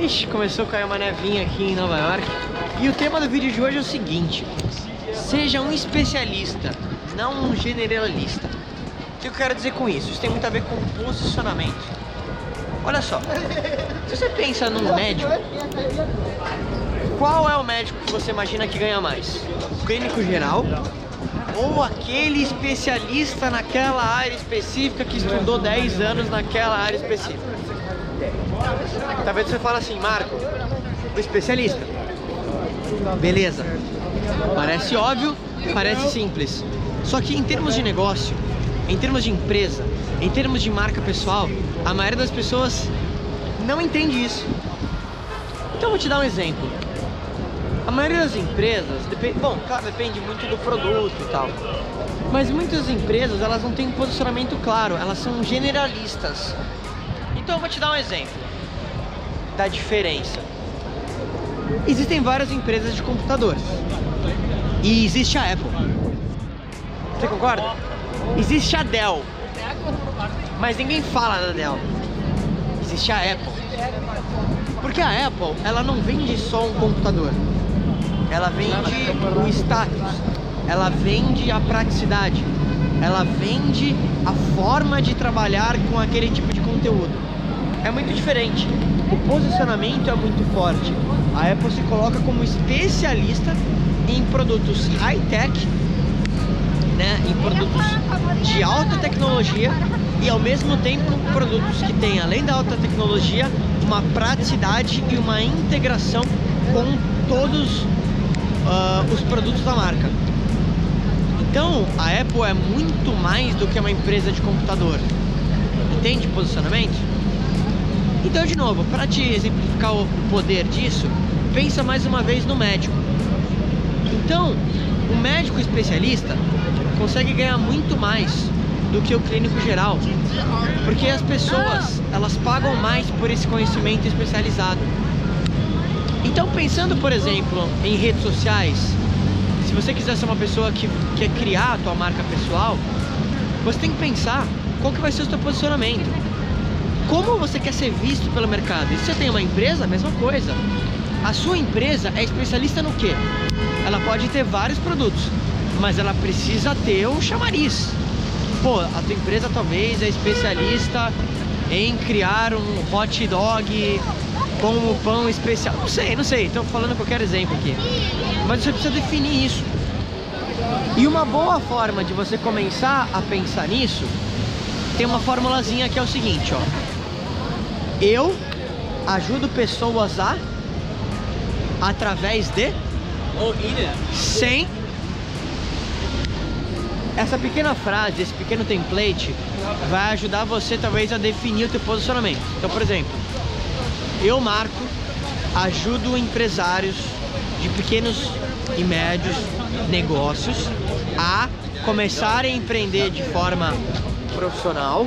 Ixi, começou a cair uma nevinha aqui em Nova York. E o tema do vídeo de hoje é o seguinte: seja um especialista, não um generalista. O que eu quero dizer com isso? Isso tem muito a ver com posicionamento. Olha só, se você pensa num médico, qual é o médico que você imagina que ganha mais? O clínico geral ou aquele especialista naquela área específica que estudou 10 anos naquela área específica? Talvez você fale assim, Marco, o especialista. Beleza. Parece óbvio, parece simples. Só que em termos de negócio, em termos de empresa, em termos de marca pessoal, a maioria das pessoas não entende isso. Então eu vou te dar um exemplo. A maioria das empresas, bom, claro, depende muito do produto e tal. Mas muitas empresas, elas não têm um posicionamento claro, elas são generalistas. Então eu vou te dar um exemplo da diferença. Existem várias empresas de computadores. E existe a Apple. Você concorda? Existe a Dell. Mas ninguém fala da Dell. Existe a Apple. Porque a Apple, ela não vende só um computador. Ela vende o status. Ela vende a praticidade. Ela vende a forma de trabalhar com aquele tipo de conteúdo. É muito diferente. O posicionamento é muito forte. A Apple se coloca como especialista em produtos high-tech, né, em produtos de alta tecnologia e ao mesmo tempo produtos que têm, além da alta tecnologia, uma praticidade e uma integração com todos uh, os produtos da marca. Então, a Apple é muito mais do que uma empresa de computador. Entende posicionamento? Então, de novo, para te exemplificar o poder disso, pensa mais uma vez no médico. Então, o médico especialista consegue ganhar muito mais do que o clínico geral, porque as pessoas elas pagam mais por esse conhecimento especializado. Então, pensando, por exemplo, em redes sociais, se você quiser ser uma pessoa que quer criar a tua marca pessoal, você tem que pensar qual que vai ser o seu posicionamento. Como você quer ser visto pelo mercado? E se você tem uma empresa, a mesma coisa. A sua empresa é especialista no quê? Ela pode ter vários produtos, mas ela precisa ter um chamariz. Pô, a tua empresa talvez é especialista em criar um hot dog com um pão especial. Não sei, não sei, estou falando qualquer exemplo aqui. Mas você precisa definir isso. E uma boa forma de você começar a pensar nisso tem uma formulazinha que é o seguinte, ó. Eu ajudo pessoas a através de? Sem. Essa pequena frase, esse pequeno template vai ajudar você talvez a definir o teu posicionamento. Então, por exemplo, eu Marco ajudo empresários de pequenos e médios negócios a começarem a empreender de forma profissional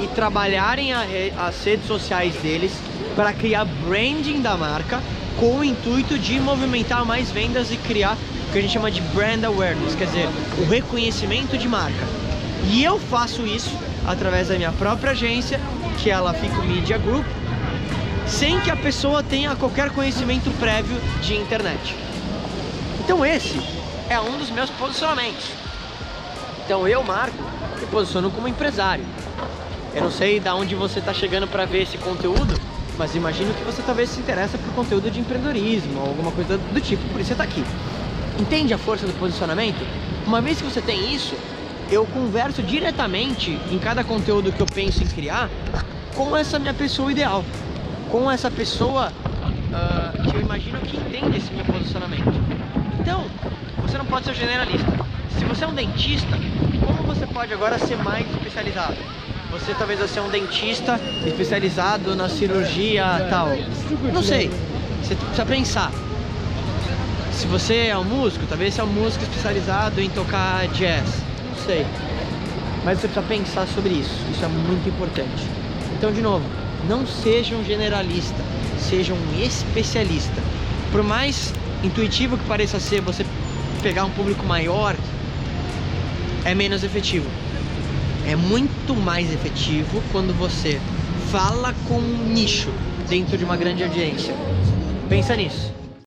e trabalharem as redes sociais deles para criar branding da marca com o intuito de movimentar mais vendas e criar o que a gente chama de brand awareness, quer dizer, o reconhecimento de marca. E eu faço isso através da minha própria agência, que é a Lafico Media Group, sem que a pessoa tenha qualquer conhecimento prévio de internet. Então esse é um dos meus posicionamentos. Então eu, Marco, me posiciono como empresário. Eu não sei de onde você está chegando para ver esse conteúdo, mas imagino que você talvez se interessa por conteúdo de empreendedorismo ou alguma coisa do tipo, por isso você está aqui. Entende a força do posicionamento? Uma vez que você tem isso, eu converso diretamente em cada conteúdo que eu penso em criar com essa minha pessoa ideal, com essa pessoa uh, que eu imagino que entende esse meu posicionamento. Então, você não pode ser generalista. Se você é um dentista, como você pode agora ser mais especializado? Você talvez vai ser um dentista especializado na cirurgia tal. Não sei. Você precisa pensar. Se você é um músico, talvez você é um músico especializado em tocar jazz. Não sei. Mas você precisa pensar sobre isso. Isso é muito importante. Então, de novo, não seja um generalista, seja um especialista. Por mais intuitivo que pareça ser você pegar um público maior, é menos efetivo é muito mais efetivo quando você fala com um nicho. dentro de uma grande audiência. Pensa nisso.